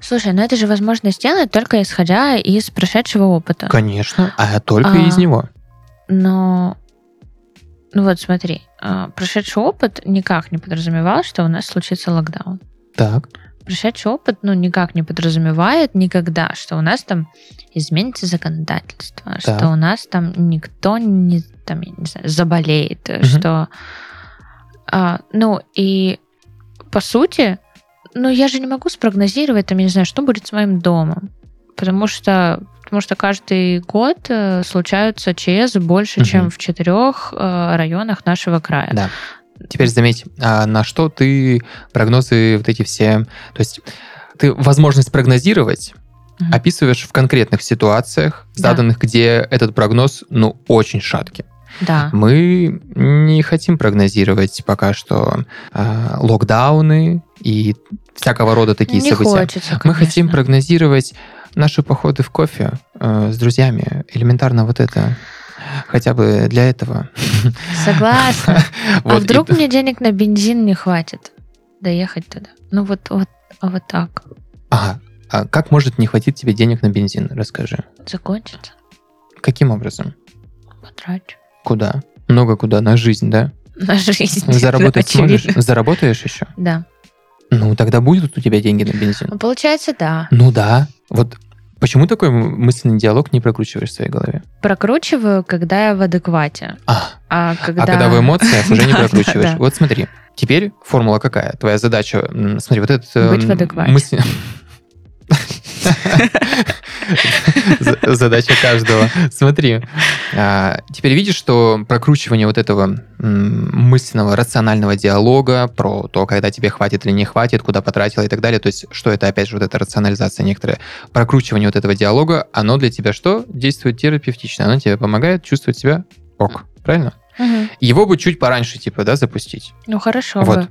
Слушай, ну это же возможно сделать только исходя из прошедшего опыта. Конечно, а только А. из него. Но, ну вот смотри, а, прошедший опыт никак не подразумевал, что у нас случится локдаун. Так. Прошедший опыт, ну, никак не подразумевает никогда, что у нас там изменится законодательство, Так. что у нас там никто не, там, я не знаю, заболеет, Мгм. что... а, ну, и по сути, ну, я же не могу спрогнозировать, там, я не знаю, что будет с моим домом. Потому что, потому что каждый год э, случаются ЧС больше, Мгм. чем в четырех э, районах нашего края. Да. Теперь заметь, а на что ты прогнозы вот эти все... То есть ты возможность прогнозировать Мгм. описываешь в конкретных ситуациях, Да. заданных, где этот прогноз, ну, очень шаткий. Да. Мы не хотим прогнозировать пока что а, локдауны и всякого рода такие не события. хочется, Мы хотим прогнозировать наши походы в кофе э, с друзьями. Элементарно вот это. Хотя бы для этого. Согласна. А и- вдруг мне денег на бензин не хватит доехать туда? Ну вот, вот, а вот так. Ага. А как может не хватить тебе денег на бензин? Расскажи. Закончится. Каким образом? Потрачу. Куда? Много куда? На жизнь, да? На жизнь. Заработать сможешь? Заработаешь еще? Да. Ну, тогда будут у тебя деньги на бензин. Ну, получается, да. Ну да. Вот почему такой мысленный диалог не прокручиваешь в своей голове? Прокручиваю, когда я в адеквате. А, А когда... а когда в эмоциях уже не прокручиваешь. Вот смотри, теперь формула какая? Твоя задача, смотри, вот этот... Быть в адеквате. Задача каждого. Смотри, а, теперь видишь, что прокручивание вот этого мысленного, рационального диалога про то, когда тебе хватит или не хватит, куда потратила и так далее, то есть что это, опять же, вот эта рационализация некоторая, прокручивание вот этого диалога, оно для тебя что? Действует терапевтично, оно тебе помогает чувствовать себя ок, правильно? Мгм. Его бы чуть пораньше, типа, да, запустить. Ну, хорошо Вот. бы.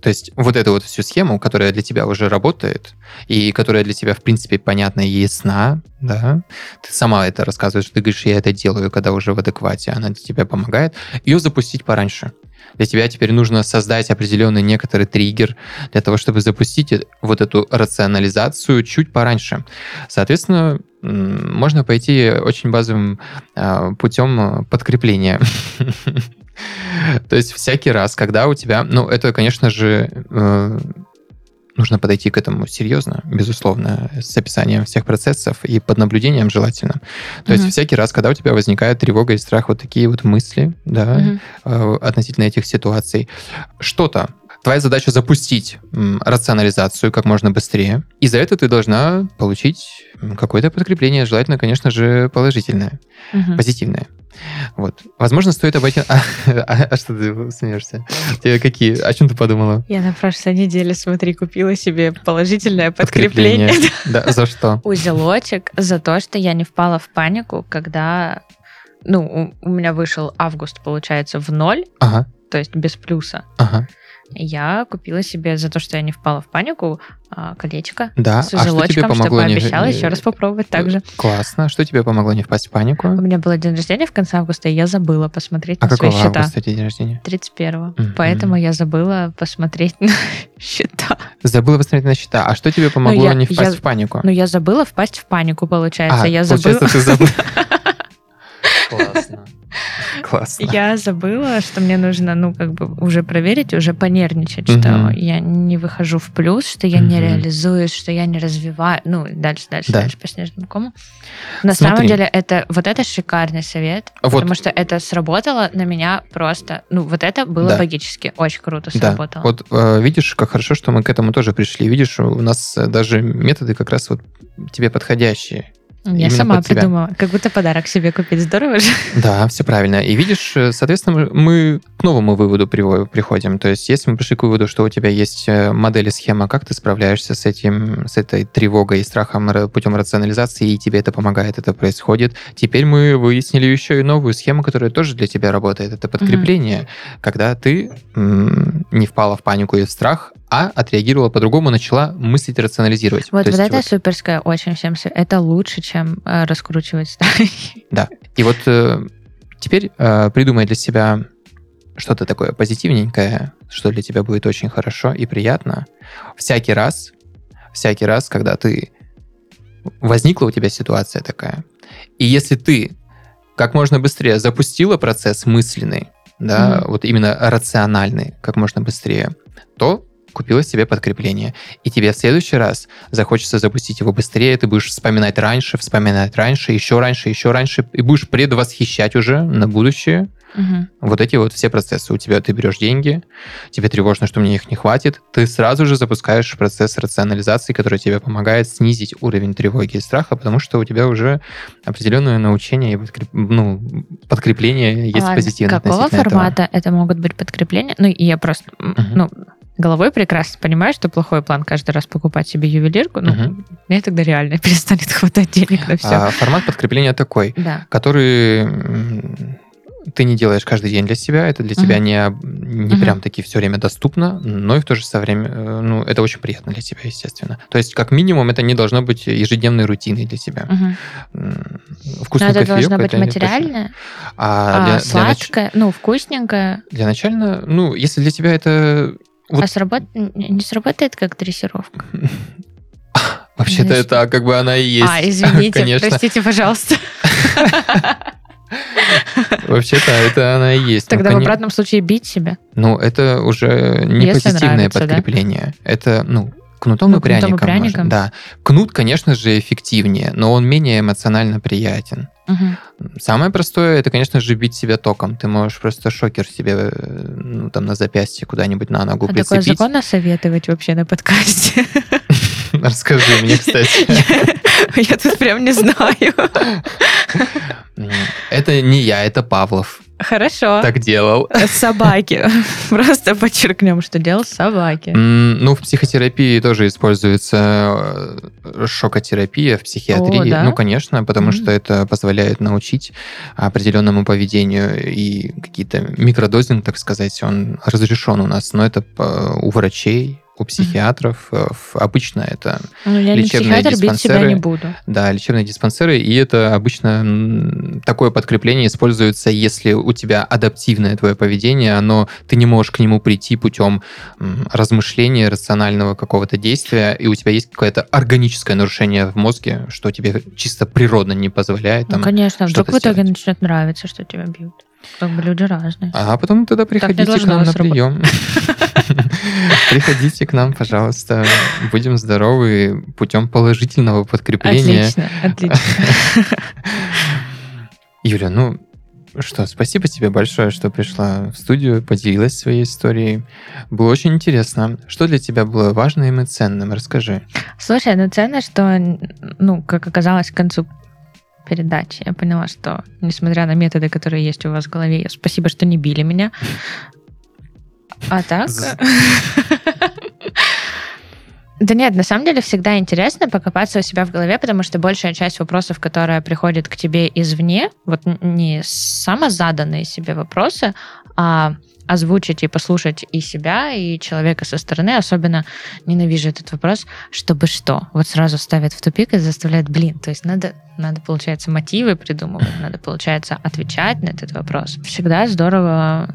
То есть вот эту вот всю схему, которая для тебя уже работает, и которая для тебя, в принципе, понятна и ясна, да, ты сама это рассказываешь, ты говоришь, я это делаю, когда уже в адеквате, она тебе помогает, ее запустить пораньше. Для тебя теперь нужно создать определенный некоторый триггер для того, чтобы запустить э- вот эту рационализацию чуть пораньше. Соответственно, можно пойти очень базовым а, путем а, подкрепления. То есть всякий раз, когда у тебя, ну, это, конечно же, э, нужно подойти к этому серьезно, безусловно, с описанием всех процессов и под наблюдением желательно. То есть всякий раз, когда у тебя возникает тревога и страх, вот такие вот мысли, да, э, относительно этих ситуаций, что-то. Твоя задача запустить рационализацию как можно быстрее. И за это ты должна получить какое-то подкрепление, желательно, конечно же, положительное Мгм. позитивное. Вот. Возможно, стоит обойти... А, а- а что ты смеешься? Тебе какие? О чем ты подумала? Я на прошлой неделе, смотри, купила себе положительное подкрепление. Да, за что? Узелочек за то, что я не впала в панику, когда... Ну, у меня вышел август, получается, в ноль, Ага, то есть без плюса. ага. Я купила себе за то, что я не впала в панику, а, колечко Да, с а что узелочком, чтобы помогло не... пообещала не- еще раз попробовать так же. Классно. Что тебе помогло не впасть в панику? У меня был день рождения в конце августа, и я забыла посмотреть А на свои какого счета. августа день рождения? 31 Мгм. Поэтому я забыла посмотреть на счета. Забыла посмотреть на счета. А что тебе помогло Ну, я- не впасть я- в панику? Но я забыла впасть в панику, получается. а, я получается, забыла. ты забыла. Классно. Классно. Я забыла, что мне нужно, ну, как бы уже проверить, уже понервничать, что Мгм. я не выхожу в плюс, что я не реализуюсь, что я не развиваю, ну, дальше, дальше, Да. дальше по снежному кому. На Смотри. самом деле, это вот это шикарный совет, Вот. потому что это сработало на меня просто, ну, вот это было Да. магически, очень круто Да, сработало. вот э, видишь, как хорошо, что мы к этому тоже пришли. Видишь, у нас даже методы как раз вот тебе подходящие. Я сама придумала, как будто подарок себе купить, здорово же. Да, все правильно. И видишь, соответственно, мы- к новому выводу приходим. То есть, если мы пришли к выводу, что у тебя есть э, модель и схема, как ты справляешься с этим, с этой тревогой и страхом ра- путем рационализации, и тебе это помогает, это происходит. Теперь мы выяснили еще и новую схему, которая тоже для тебя работает. Это подкрепление, когда ты м, не впала в панику и в страх, а отреагировала по-другому, начала мыслить, рационализировать. Вот, То вот есть это суперская очень всем. Это лучше, чем э, раскручивать страхи. И вот э, теперь э, придумай для себя что-то такое позитивненькое, что для тебя будет очень хорошо и приятно. Всякий раз, всякий раз, когда ты возникла у тебя ситуация такая, и если ты как можно быстрее запустила процесс мысленный, да, Мгм. вот именно рациональный, как можно быстрее, то купила себе подкрепление. И тебе в следующий раз захочется запустить его быстрее, ты будешь вспоминать раньше, вспоминать раньше, еще раньше, еще раньше, и будешь предвосхищать уже на будущее Мгм. вот эти вот все процессы. У тебя ты берешь деньги, тебе тревожно, что мне их не хватит, ты сразу же запускаешь процесс рационализации, который тебе помогает снизить уровень тревоги и страха, потому что у тебя уже определенное научение и подкреп- ну, подкрепление есть Ладно, позитивно Какого относительно этого. формата это могут быть подкрепления? Ну, я просто, Мгм. ну, головой прекрасно понимаю, что плохой план каждый раз покупать себе ювелирку. Ну, Мгм. мне тогда реально перестанет хватать денег на все. А, формат подкрепления такой, Да. который ты не делаешь каждый день для себя, это для тебя Мгм. не, не Мгм. прям таки все время доступно, но и в то же самое время, э, ну, это очень приятно для тебя, естественно. То есть, как минимум, это не должно быть ежедневной рутиной для тебя. Мгм. М, Но Вкусный это кофеек должно быть материальное, А, а, для, для нач- сладкое, ну, вкусненькое. для начально, ну, если для тебя это... Вот- А сработ... не сработает как дрессировка? Вообще-то это как бы она и есть. а, извините, Конечно. простите, пожалуйста. Вообще-то это она и есть. Тогда в обратном случае бить себя. Ну, это уже не Если позитивное нравится, да? подкрепление. Это, ну, кнутом Ну, и кнутом и пряником. можно. пряником. Да. Кнут, конечно же, эффективнее, но он менее эмоционально приятен. Мгм. Самое простое, это, конечно же, бить себя током. Ты можешь просто шокер себе э, ну, там на запястье куда-нибудь на ногу А такое прицепить. законно советовать вообще на подкасте? Расскажи мне, кстати. Я тут прям не знаю. Это не я, это Павлов. Хорошо. Так делал. Собаки. Просто подчеркнем, что делал собаки. Ну, в психотерапии тоже используется э, шокотерапия в психиатрии. О, да? Ну, конечно, потому что это позволяет научить определенному поведению и какие-то микродозинг, так сказать, он разрешен у нас, но это у врачей, у психиатров. в- Обычно это Ну, я не Лечебные психиатр, бить себя диспансеры. не буду. Да, лечебные диспансеры, и это обычно такое подкрепление используется, если у тебя адаптивное твое поведение, оно ты не можешь к нему прийти путем размышления, рационального какого-то действия, и у тебя есть какое-то органическое нарушение в мозге, что тебе чисто природно не позволяет. Ну, Там, конечно, вдруг в итоге начнет нравиться, что тебя бьют. Как бы люди разные. А потом тогда приходите к нам на прием. Приходите к нам, пожалуйста. Будем здоровы путем положительного подкрепления. Отлично, отлично. Юля, ну что, спасибо тебе большое, что пришла в студию, поделилась своей историей. Было очень интересно. Что для тебя было важным и ценным? Расскажи. Слушай, ну ценно, что, ну, как оказалось к концу передачи, я поняла, что, несмотря на методы, которые есть у вас в голове, спасибо, что не били меня. А так... Да нет, на самом деле всегда интересно покопаться у себя в голове, потому что большая часть вопросов, которая приходит к тебе извне, вот не самозаданные себе вопросы, а озвучить и послушать и себя, и человека со стороны. Особенно ненавижу этот вопрос, чтобы что? Вот сразу ставит в тупик и заставляет, блин, то есть надо, надо получается, мотивы придумывать, надо, получается, отвечать на этот вопрос. Всегда здорово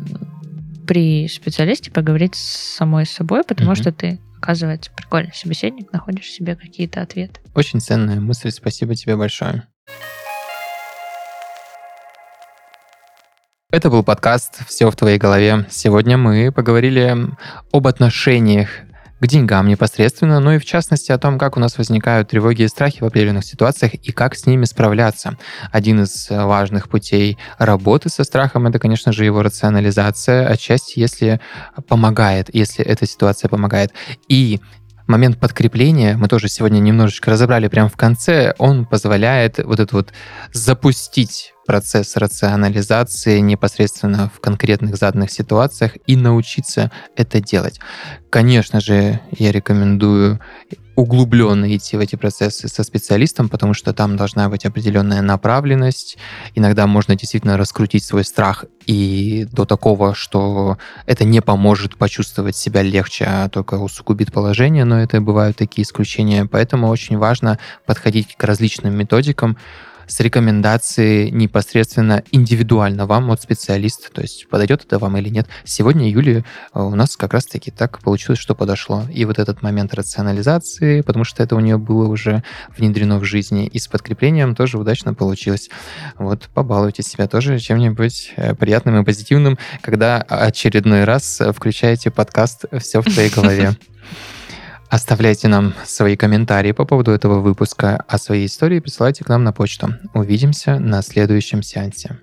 при специалисте поговорить с самой собой, потому Мгм. что ты, оказывается, прикольный собеседник, находишь себе какие-то ответы. Очень ценная мысль. Спасибо тебе большое. Это был подкаст «Все в твоей голове». Сегодня мы поговорили об отношениях к деньгам непосредственно, но и в частности о том, как у нас возникают тревоги и страхи в определенных ситуациях и как с ними справляться. Один из э, важных путей работы со страхом — это, конечно же, его рационализация, отчасти если помогает, если эта ситуация помогает. И момент подкрепления мы тоже сегодня немножечко разобрали прямо в конце. Он позволяет вот это вот запустить процесс рационализации непосредственно в конкретных заданных ситуациях и научиться это делать. Конечно же, я рекомендую углубленно идти в эти процессы со специалистом, потому что там должна быть определенная направленность. Иногда можно действительно раскрутить свой страх и до такого, что это не поможет почувствовать себя легче, а только усугубит положение, но это бывают такие исключения. Поэтому очень важно подходить к различным методикам, с рекомендацией непосредственно индивидуально вам от специалиста, то есть подойдет это вам или нет. Сегодня, Юлия, э, у нас как раз-таки так получилось, что подошло. И вот этот момент рационализации, потому что это у нее было уже внедрено в жизни, и с подкреплением тоже удачно получилось. Вот побалуйте себя тоже чем-нибудь э, приятным и позитивным, когда очередной раз э, включаете подкаст «Все в твоей голове». Оставляйте нам свои комментарии по поводу этого выпуска, а свои истории присылайте к нам на почту. Увидимся на следующем сеансе.